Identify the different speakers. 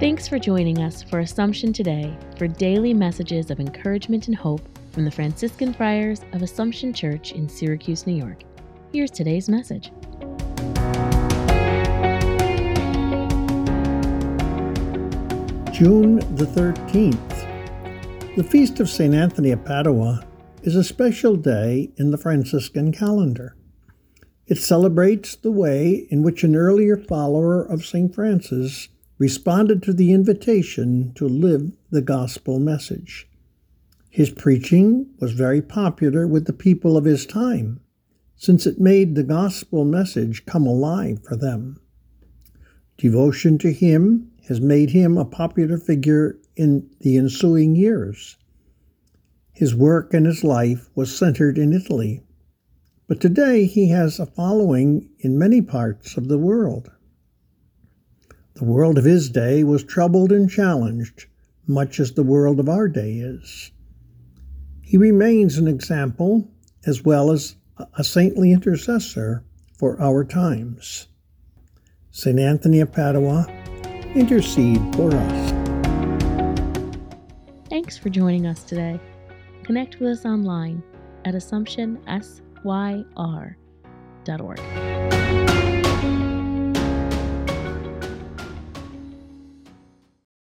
Speaker 1: for joining us for Assumption Today for daily messages of encouragement and hope from the Franciscan Friars of Assumption Church in Syracuse, New York. Here's today's message.
Speaker 2: June the 13th. The Feast of St. Anthony of Padua is a special day in the Franciscan calendar. It celebrates the way in which an earlier follower of St. Francis responded to the invitation to live the gospel message. His preaching was very popular with the people of his time, since it made the gospel message come alive for them. Devotion to him has made him a popular figure in the ensuing years. His work and his life was centered in Italy, but today he has a following in many parts of the world. The world of his day was troubled and challenged, much as the world of our day is. He remains an example as well as a saintly intercessor for our times. St. Anthony of Padua, intercede for us.
Speaker 1: Thanks for joining us today. Connect with us online at AssumptionSYR.org.